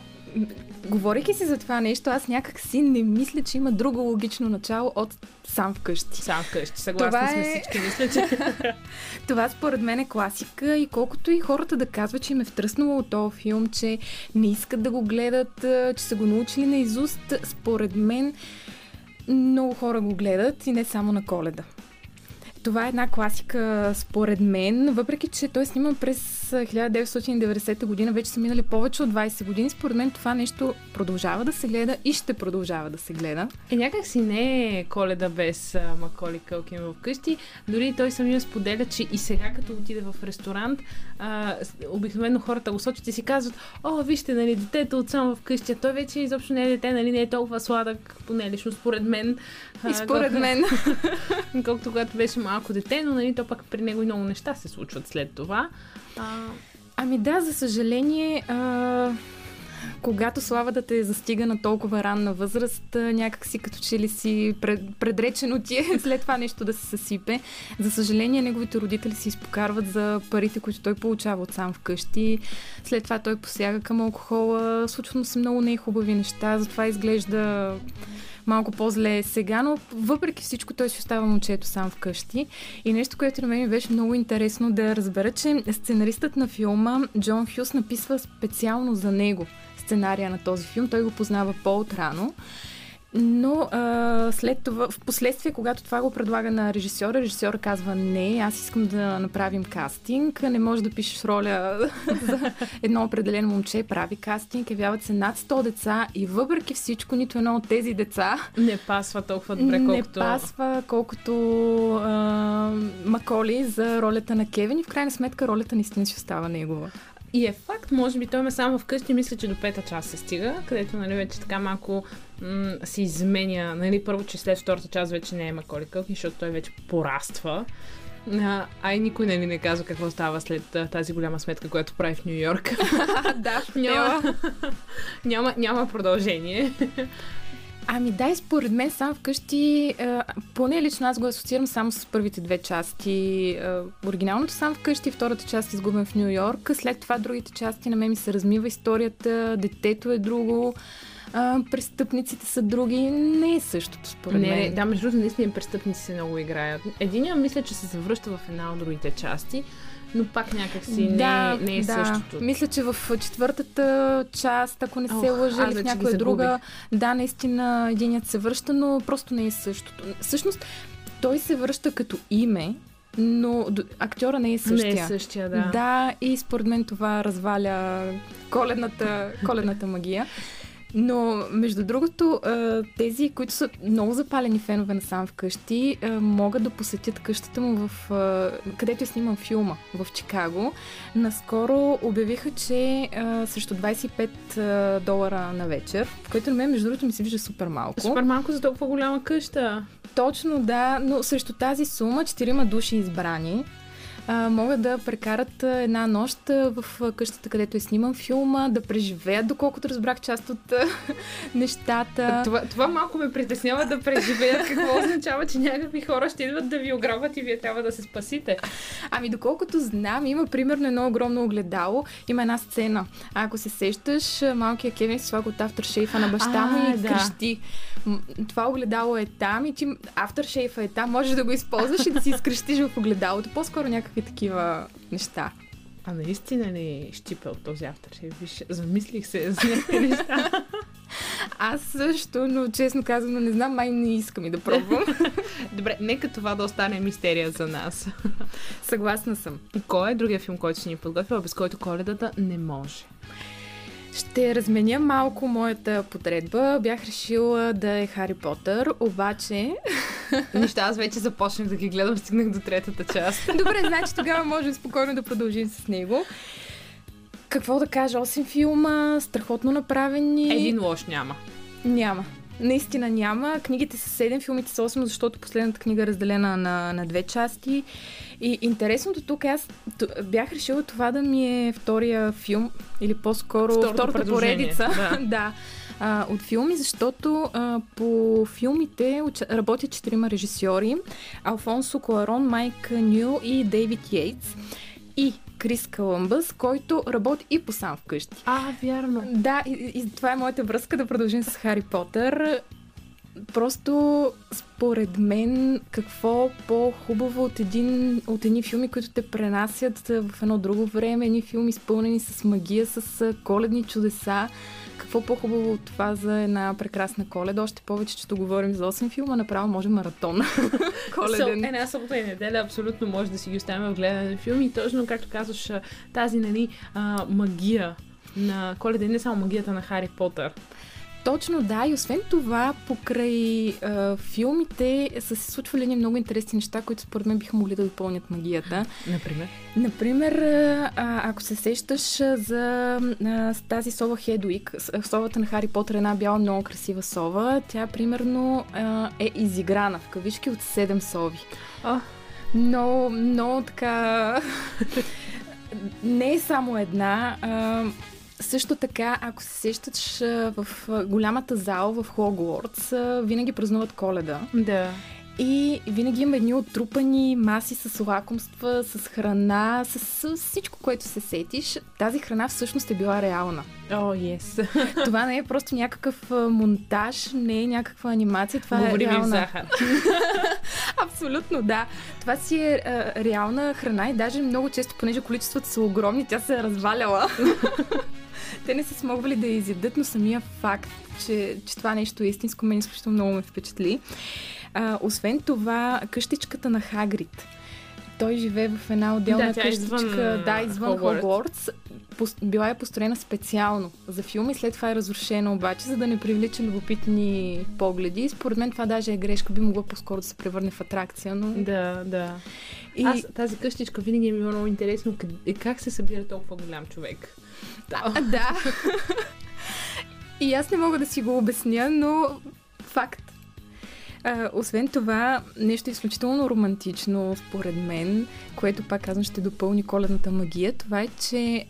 говорейки си за това нещо, аз някак си не мисля, че има друго логично начало от сам вкъщи. Сам вкъщи, съгласни това сме е... всички, мисля, че... *laughs* това според мен е класика и колкото и хората да казват, че им е втръснало от този филм, че не искат да го гледат, че са го научили на изуст, според мен много хора го гледат и не само на коледа. Това е една класика според мен, въпреки че той е сниман през 1990 година, вече са минали повече от 20 години. Според мен това нещо продължава да се гледа и ще продължава да се гледа. Е, някак си не е коледа без Маколи Кълкин вкъщи. Дори той самия споделя, че и сега като отиде в ресторант, а, обикновено хората го сочат и си казват, о, вижте, нали, детето от само вкъщи, той вече изобщо не е дете, нали, не е толкова сладък, поне лично според мен. И според а, мен. *laughs* Колкото когато беше малко дете, но нали, то пък при него и много неща се случват след това. А... Ами да, за съжаление, а, когато славата те застига на толкова ранна възраст, някак си като че ли си пред, предречено ти е *laughs* след това нещо да се съсипе. За съжаление, неговите родители си изпокарват за парите, които той получава от сам вкъщи. След това той посяга към алкохола. Случват му се много нехубави неща, затова изглежда малко по-зле сега, но въпреки всичко той си остава момчето сам вкъщи. И нещо, което на мен беше много интересно да разбера, че сценаристът на филма Джон Хюс написва специално за него сценария на този филм. Той го познава по-отрано. Но а, след това, в последствие, когато това го предлага на режисьора, режисьор казва не, аз искам да направим кастинг, не може да пишеш роля *laughs* за едно определено момче, прави кастинг, явяват се над 100 деца и въпреки всичко, нито едно от тези деца не пасва толкова добре, колкото... Не пасва колкото а, Маколи за ролята на Кевин и в крайна сметка ролята наистина си остава негова. И е факт, може би той ме само вкъщи, мисля, че до пета час се стига, където нали, вече така малко м- се изменя. Нали, първо, че след втората част вече не е Маколи Кълкин, защото той вече пораства. А, а и никой нали, не казва какво става след а, тази голяма сметка, която прави в Нью Йорк. *laughs* да, няма, *laughs* няма, няма продължение. Ами да, и според мен сам вкъщи, а, поне лично аз го асоциирам само с първите две части. А, оригиналното сам вкъщи, втората част изгубен в Нью Йорк. След това другите части на мен ми се размива историята, детето е друго а, престъпниците са други. Не е същото, според не, мен. Да, между другото, наистина престъпници се много играят. Единия мисля, че се завръща в една от другите части, но пак някакси да, не, не е да. същото. Мисля, че в четвъртата част, ако не се лъжа, или в някоя друга, да, наистина единият се връща, но просто не е същото. Всъщност, той се връща като име, но актьора не е същия. Не е същия, да. Да, и според мен това разваля коледната, коледната магия. Но, между другото, тези, които са много запалени фенове на сам вкъщи, могат да посетят къщата му, в, където е сниман филма в Чикаго. Наскоро обявиха, че срещу 25 долара на вечер, което на мен, между другото, ми се вижда супер малко. Супер малко за толкова голяма къща. Точно, да, но срещу тази сума четирима души избрани а, могат да прекарат една нощ в къщата, където е сниман филма, да преживеят, доколкото разбрах част от *laughs* нещата. Това, това малко ме притеснява да преживеят. Какво означава, че някакви хора ще идват да ви ограбват и вие трябва да се спасите? Ами, доколкото знам, има примерно едно огромно огледало, има една сцена. А ако се сещаш, малкият Кевин се слага от авторшейфа на баща му и да. крещи. Това огледало е там и ти авторшейфа е там, можеш да го използваш и да си изкрещиш в огледалото. По-скоро някакви такива неща. А наистина ли щипа от този автор? Виж, замислих се за някакви неща. *laughs* Аз също, но честно казано не знам, май не искам и да пробвам. *laughs* Добре, нека това да остане мистерия за нас. Съгласна съм. И кой е другия филм, който си ни подготвил, без който коледата не може? Ще разменя малко моята подредба. Бях решила да е Хари Потър, обаче... *laughs* Неща, аз вече започнах да ги гледам, стигнах до третата част. *laughs* Добре, значи тогава можем спокойно да продължим с него. Какво да кажа? 8 филма, страхотно направени. Един лош няма. Няма. Наистина няма. Книгите са 7, филмите са 8, защото последната книга е разделена на, на две части. И интересното тук, е, аз бях решила това да ми е втория филм, или по-скоро Второто втората поредица. да. *laughs* да. А, от филми, защото а, по филмите работят четирима режисьори. Алфонсо Куарон, Майк Нюл и Дейвид Йейтс. И Крис Каламбъс, който работи и по сам вкъщи. А, вярно. Да, и, и това е моята връзка да продължим с Хари Потър. Просто според мен какво по-хубаво от, един, от едни филми, които те пренасят в едно друго време, едни филми изпълнени с магия, с коледни чудеса. Какво по-хубаво от това за една прекрасна коледа? Още повече, че говорим за 8 филма, направо може маратон. *laughs* Коледен. So, една събота и неделя абсолютно може да си ги оставим в гледане на филми. И точно както казваш, тази нали, а, магия на коледа и не само магията на Хари Потър. Точно да, и освен това, покрай а, филмите са се случвали едни много интересни неща, които според мен биха могли да допълнят магията. Например? Например, а, ако се сещаш за а, тази сова Хедуик, совата на Хари Потър, една бяла много красива сова, тя примерно а, е изиграна в кавички от 7 сови. А. Но, много така... *laughs* не е само една. А, също така, ако се сещаш в голямата зала в Хогвартс, винаги празнуват коледа. Да. И винаги има едни отрупани маси с лакомства, с храна, с, с всичко, което се сетиш. Тази храна всъщност е била реална. О, oh, yes. *laughs* Това не е просто някакъв монтаж, не е някаква анимация, това Говорим е реална. захар. *laughs* Абсолютно, да. Това си е а, реална храна и даже много често, понеже количествата са огромни, тя се е разваляла. *laughs* Те не са смогвали да я изядат, но самия факт, че, че това нещо е истинско, мен изключително много ме впечатли. А, освен това, къщичката на Хагрид. Той живее в една отделна Да, е къщичка, извън, да, извън Хогвартс. Била е построена специално за филм и след това е разрушена обаче, за да не привлича любопитни погледи. Според мен това даже е грешка, би могло по-скоро да се превърне в атракция, но... Да, да. И... Аз тази къщичка винаги е било много интересно къде, как се събира толкова голям човек. Да. да. И аз не мога да си го обясня, но факт. А, освен това, нещо изключително романтично, според мен, което пак казвам ще допълни коледната магия, това е, че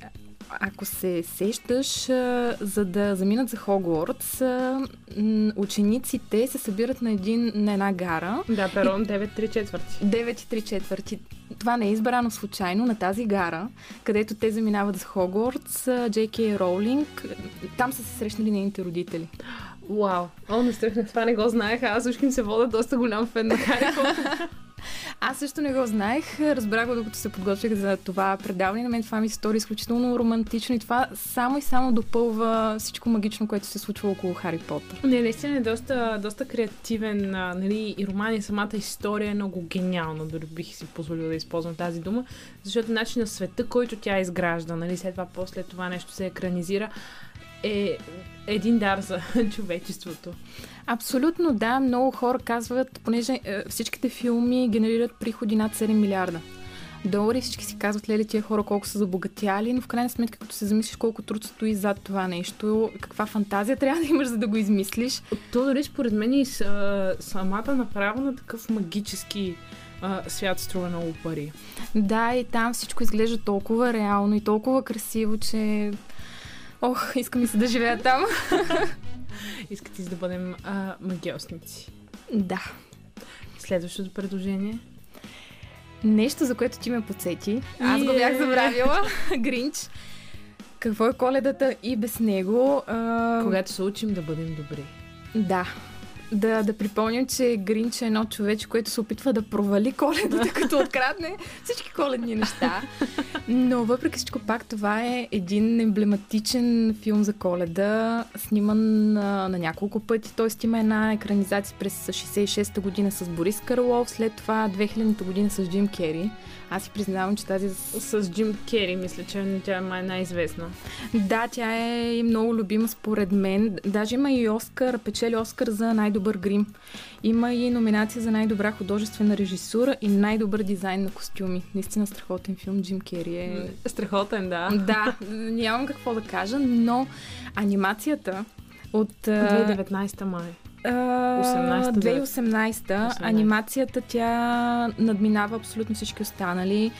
ако се сещаш, а, за да заминат за Хогвартс, а, м, учениците се събират на, един, на една гара. Да, перон 9-3 четвърти. 9 и 3 четвърти. Това не е избрано случайно на тази гара, където те заминават за Хогвартс, Джей Кей Роулинг. Там са се срещнали нейните родители. Вау. О, не стръхнах, това не го знаех. Аз всички им се вода доста голям фен на Хари. *laughs* Аз също не го знаех. Разбрах го, докато се подготвях за това предаване. На мен това ми се стори изключително романтично и това само и само допълва всичко магично, което се случва около Хари Потър. Не, наистина е доста, доста креативен, нали, и роман и самата история е много гениална, дори бих си позволила да използвам тази дума, защото начин на света, който тя изгражда, нали, след това, после това нещо се екранизира, е един дар за *laughs* човечеството. Абсолютно да. Много хора казват, понеже е, всичките филми генерират приходи над 7 милиарда долари. Всички си казват, леле, тия хора колко са забогатяли, но в крайна сметка, като се замислиш колко труд стои зад това нещо, каква фантазия трябва да имаш, за да го измислиш. То дори според мен и с, а, самата направа на такъв магически а, свят струва много пари. Да, и там всичко изглежда толкова реално и толкова красиво, че... Ох, искам и се да живея там. *laughs* *laughs* Искате да бъдем а, магиосници. Да. Следващото предложение. Нещо, за което ти ме подсети. Аз го бях Е. забравила. *laughs* Гринч. Какво е коледата и без него? А... Когато се учим да бъдем добри. Да. Да, да припомням, че Гринч е едно човече, което се опитва да провали коледата, като открадне всички коледни неща. Но въпреки всичко пак това е един емблематичен филм за коледа, сниман на, на няколко пъти. Т.е. има една екранизация през 66-та година с Борис Карлов, след това 2000-та година с Джим Кери. Аз си признавам, че тази... С Джим Кери, мисля, че тя е май най-известна. Да, тя е и много любима според мен. Даже има и Оскар, печели Оскар за най-добър грим. Има и номинация за най-добра художествена режисура и най-добър дизайн на костюми. Наистина страхотен филм. Джим Кери е... Страхотен, да. Да, нямам какво да кажа, но анимацията от... а, 2019 май. А, 18-та, да. 2018 анимацията тя надминава абсолютно всички останали.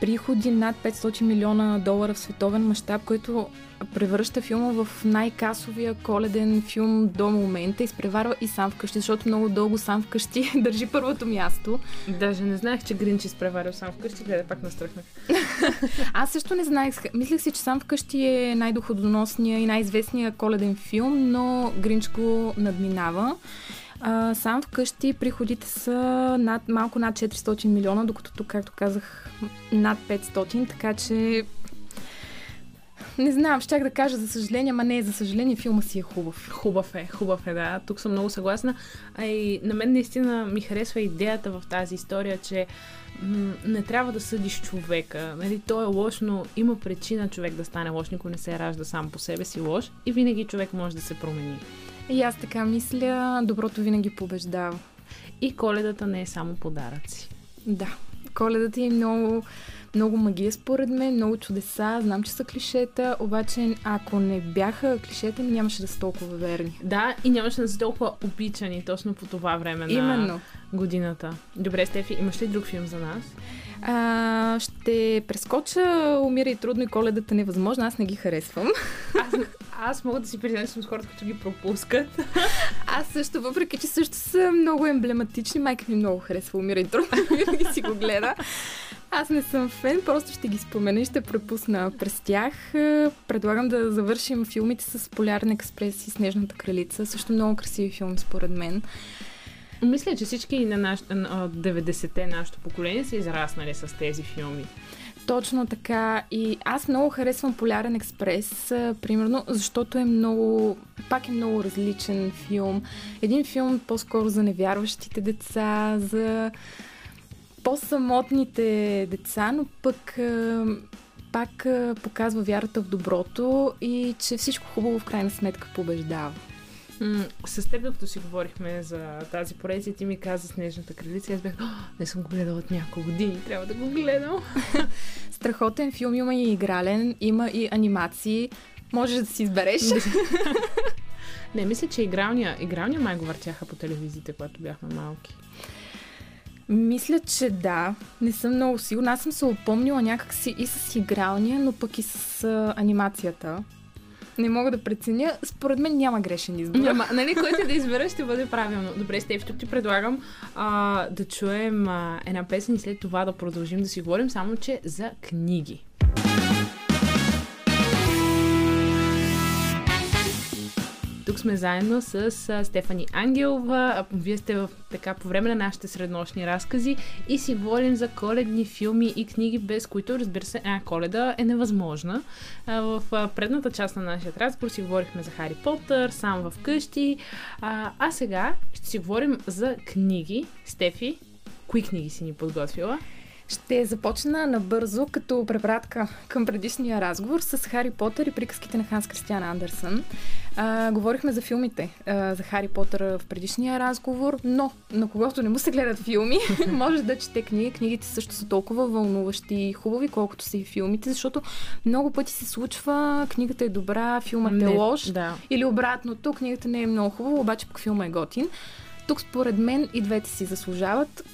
Приходи над 500 милиона долара в световен мащаб, който превръща филма в най-касовия коледен филм до момента. Изпреварва и сам вкъщи, защото много дълго сам вкъщи *laughs* държи първото място. Даже не знаех, че Гринч изпреварил сам вкъщи, гледа пак настръхнах. *laughs* Аз също не знаех. Мислех си, че сам вкъщи е най-доходоносния и най-известният коледен филм, но Гринч го надминава. А, сам вкъщи приходите са над, малко над 400 милиона, докато тук, както казах, над 500, така че не знам, щях да кажа за съжаление, ама не, за съжаление филма си е хубав. Хубав е, хубав е, да. Тук съм много съгласна. А и на мен наистина ми харесва идеята в тази история, че не трябва да съдиш човека. Нали, той е лош, но има причина човек да стане лош. Никой не се ражда сам по себе си лош и винаги човек може да се промени. И аз така мисля, доброто винаги побеждава. И коледата не е само подаръци. Да, коледата е много, много магия според мен, много чудеса, знам, че са клишета, обаче ако не бяха клишета, нямаше да са толкова верни. Да, и нямаше да са толкова обичани точно по това време на Именно. годината. Добре, Стефи, имаш ли друг филм за нас? А, ще прескоча Умира и трудно и коледата невъзможно. Аз не ги харесвам. Аз, аз мога да си призная, че съм с хората, които ги пропускат. Аз също, въпреки че също са много емблематични, майка ми много харесва Умира и трудно. *laughs* Винаги си го гледа. Аз не съм фен, просто ще ги спомена и ще препусна през тях. Предлагам да завършим филмите с Полярен експрес и Снежната кралица. Също много красиви филми, според мен. Мисля, че всички на наш, на 90-те нашето поколение са израснали с тези филми. Точно така. И аз много харесвам Полярен експрес, примерно, защото е много, пак е много различен филм. Един филм по-скоро за невярващите деца, за по-самотните деца, но пък пак показва вярата в доброто и че всичко хубаво в крайна сметка побеждава. М- с теб, докато си говорихме за тази поредица, ти ми каза Снежната кралица аз бях, «О, не съм го гледала от няколко години, трябва да го гледам. *laughs* Страхотен филм, има и игрален, има и анимации. Можеш да си избереш. *laughs* Не, мисля, че игралния, игралния май го въртяха по телевизиите, когато бяхме малки. Мисля, че да. Не съм много сигурна. Аз съм се опомнила някакси и с игралния, но пък и с а, анимацията. Не мога да преценя. Според мен няма грешен избор. Няма, нали, който да избереш ще бъде правилно. Добре, Стеф, тук ти предлагам а, да чуем а, една песен и след това да продължим да си говорим, само че за книги. Тук сме заедно с Стефани Ангелова. Вие сте в, така по време на нашите среднощни разкази и си говорим за коледни филми и книги, без които, разбира се, а, коледа е невъзможна. А, в предната част на нашия разговор си говорихме за Хари Потър, сам в къщи. А, а сега ще си говорим за книги. Стефи, кои книги си ни подготвила? Ще започна набързо като препратка към предишния разговор с Хари Потър и приказките на Ханс Кристиан Андерсън. А, говорихме за филмите а, за Хари Потър в предишния разговор, но на когото не му се гледат филми, *laughs* може да чете книги. Книгите също са толкова вълнуващи и хубави, колкото са и филмите, защото много пъти се случва, книгата е добра, филмът е лош. да. Или обратното, книгата не е много хубава, обаче пък филма е готин. Тук според мен и двете си заслужават.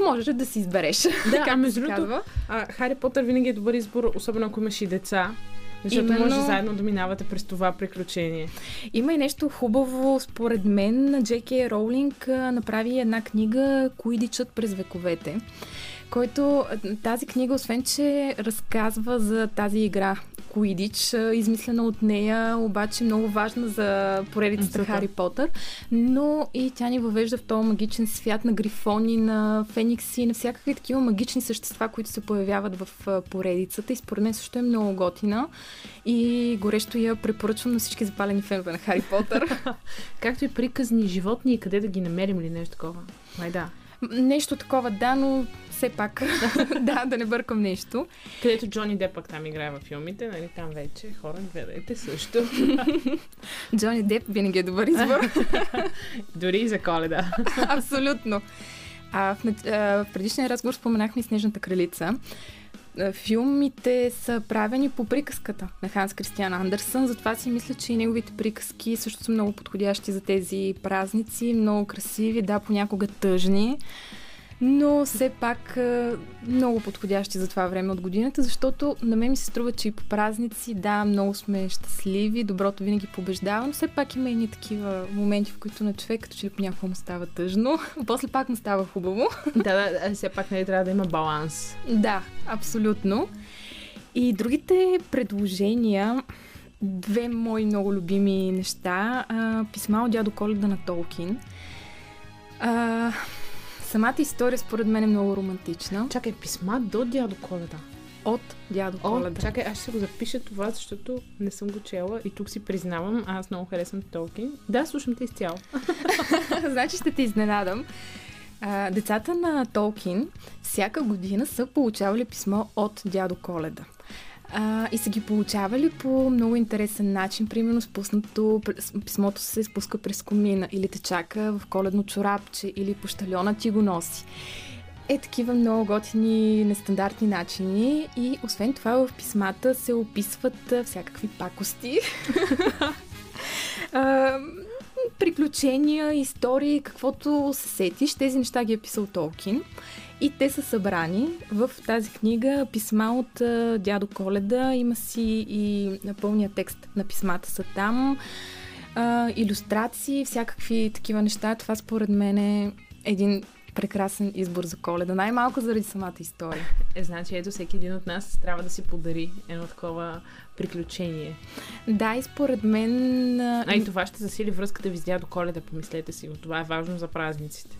можеш да си избереш. Да, *laughs* как а между другото, Хари Потър винаги е добър избор, особено ако имаш и деца. Защото Именно. може заедно да минавате през това приключение. Има и нещо хубаво, според мен. Джеки Роулинг направи една книга Куидичът през вековете който тази книга, освен че разказва за тази игра Куидич, измислена от нея, обаче много важна за поредицата Супер. Хари Потър, но и тя ни въвежда в този магичен свят на грифони, на феникси, на всякакви такива магични същества, които се появяват в поредицата и според мен също е много готина и горещо я препоръчвам на всички запалени фенове на Хари Потър. *laughs* Както и приказни животни и къде да ги намерим или нещо такова. Май да. Нещо такова, да, но все пак, *laughs* да, да не бъркам нещо. Където Джони Деп пък там играе във филмите, нали там вече хора гледайте също. *laughs* Джони Деп винаги е добър избор. *laughs* Дори и за коледа. Абсолютно. А, в, а, в предишния разговор споменахме Снежната кралица. А, Филмите са правени по приказката на Ханс Кристиан Андерсън, затова си мисля, че и неговите приказки също са много подходящи за тези празници, много красиви, да, понякога тъжни, но все пак много подходящи за това време от годината, защото на мен ми се струва, че и по празници, да, много сме щастливи, доброто винаги побеждава, но все пак има и такива моменти, в които на човек като че ли понякога му става тъжно, *laughs* после пак му става хубаво. да, да, все пак нали трябва да има баланс. Да, абсолютно. И другите предложения, две мои много любими неща, писма от дядо Коледа на Толкин. А, самата история според мен е много романтична. Чакай, писма до дядо Коледа. От дядо О, Коледа. чакай, аз ще го запиша това, защото не съм го чела и тук си признавам, аз много харесвам Толкин. Да, слушам те изцяло. *laughs* значи ще те изненадам. А, децата на Толкин всяка година са получавали писмо от дядо Коледа. А, и са ги получавали по много интересен начин. Примерно спуснато, писмото се спуска през комина или те чака в коледно чорапче или пощальона ти го носи. Е такива много готини, нестандартни начини и освен това в писмата се описват всякакви пакости. *laughs* Приключения, истории, каквото се сетиш. Тези неща ги е писал Толкин. И те са събрани в тази книга писма от а, дядо Коледа. Има си и пълния текст на писмата са там. А, иллюстрации, всякакви такива неща. Това според мен е един прекрасен избор за коледа. Най-малко заради самата история. Е, значи, ето всеки един от нас трябва да си подари едно такова приключение. Да, и според мен... а, и това ще засили връзката ви с дядо Коледа, помислете си го. Това е важно за празниците.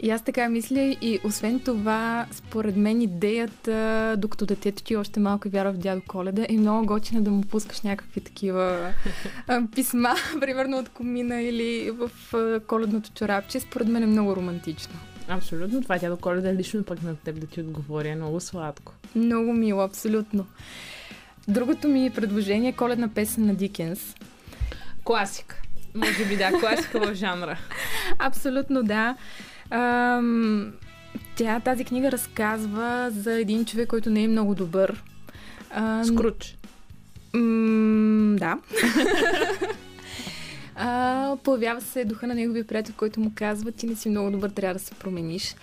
И аз така мисля и освен това, според мен идеята, докато детето ти още малко вярва в дядо Коледа, е много готина да му пускаш някакви такива писма, *laughs* примерно от комина или в коледното чорапче. Според мен е много романтично. Абсолютно. Това дядо Коледа е лично пък на теб да ти отговори. Е много сладко. Много мило, абсолютно. Другото ми предложение е коледна песен на Дикенс. Класика. Може би да, класика в жанра. *laughs* Абсолютно да. Ам, тя, тази книга разказва за един човек, който не е много добър. А, Скруч. М- да. *laughs* а, появява се духа на неговия приятел, който му казва, ти не си много добър, трябва да се промениш.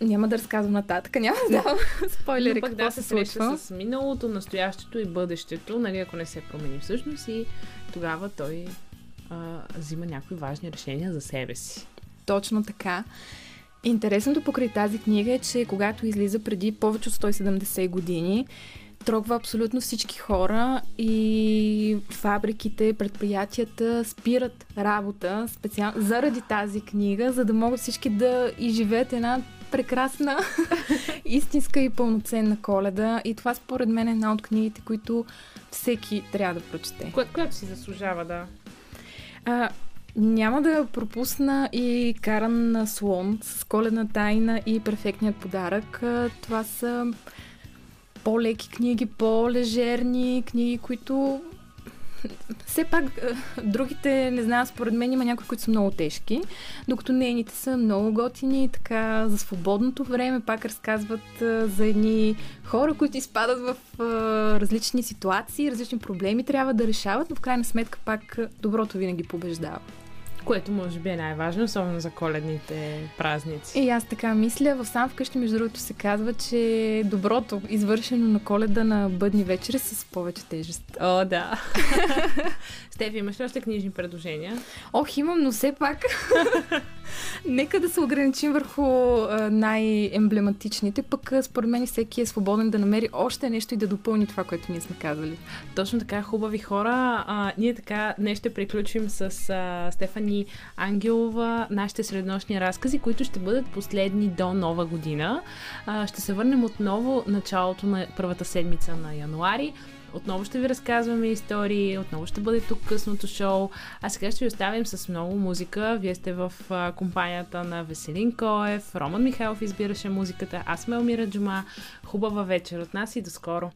Няма да разказвам нататък, няма да давам *laughs* спойлери какво да се случва. с миналото, настоящето и бъдещето, нали, ако не се промени всъщност и тогава той а, взима някои важни решения за себе си. Точно така. Интересното покрай тази книга е, че когато излиза преди повече от 170 години, трогва абсолютно всички хора и фабриките, предприятията спират работа специално заради тази книга, за да могат всички да изживеят една прекрасна, *laughs* истинска и пълноценна коледа. И това според мен е една от книгите, които всеки трябва да прочете. Кое, което си заслужава, да. А, няма да пропусна и Каран на Слон с коледна тайна и перфектният подарък. Това са по-леки книги, по-лежерни книги, които все пак другите, не знам, според мен има някои, които са много тежки, докато нейните са много готини, така за свободното време пак разказват за едни хора, които изпадат в различни ситуации, различни проблеми трябва да решават, но в крайна сметка пак доброто винаги побеждава. Което може би е най-важно, особено за коледните празници. И аз така мисля. В сам вкъщи, между другото, се казва, че доброто, извършено на коледа на бъдни вечери с повече тежест. О, да. *laughs* Стефи, имаш ли още книжни предложения? Ох, имам, но все пак *laughs* нека да се ограничим върху най-емблематичните, пък според мен всеки е свободен да намери още нещо и да допълни това, което ние сме казали. Точно така, хубави хора. А, ние така днес ще приключим с а, Стефани Ангелова, нашите среднощни разкази, които ще бъдат последни до нова година. А, ще се върнем отново началото на първата седмица на януари. Отново ще ви разказваме истории, отново ще бъде тук късното шоу. А сега ще ви оставим с много музика. Вие сте в компанията на Веселин Коев, Роман Михайлов избираше музиката, аз сме Елмира Джума. Хубава вечер от нас и до скоро!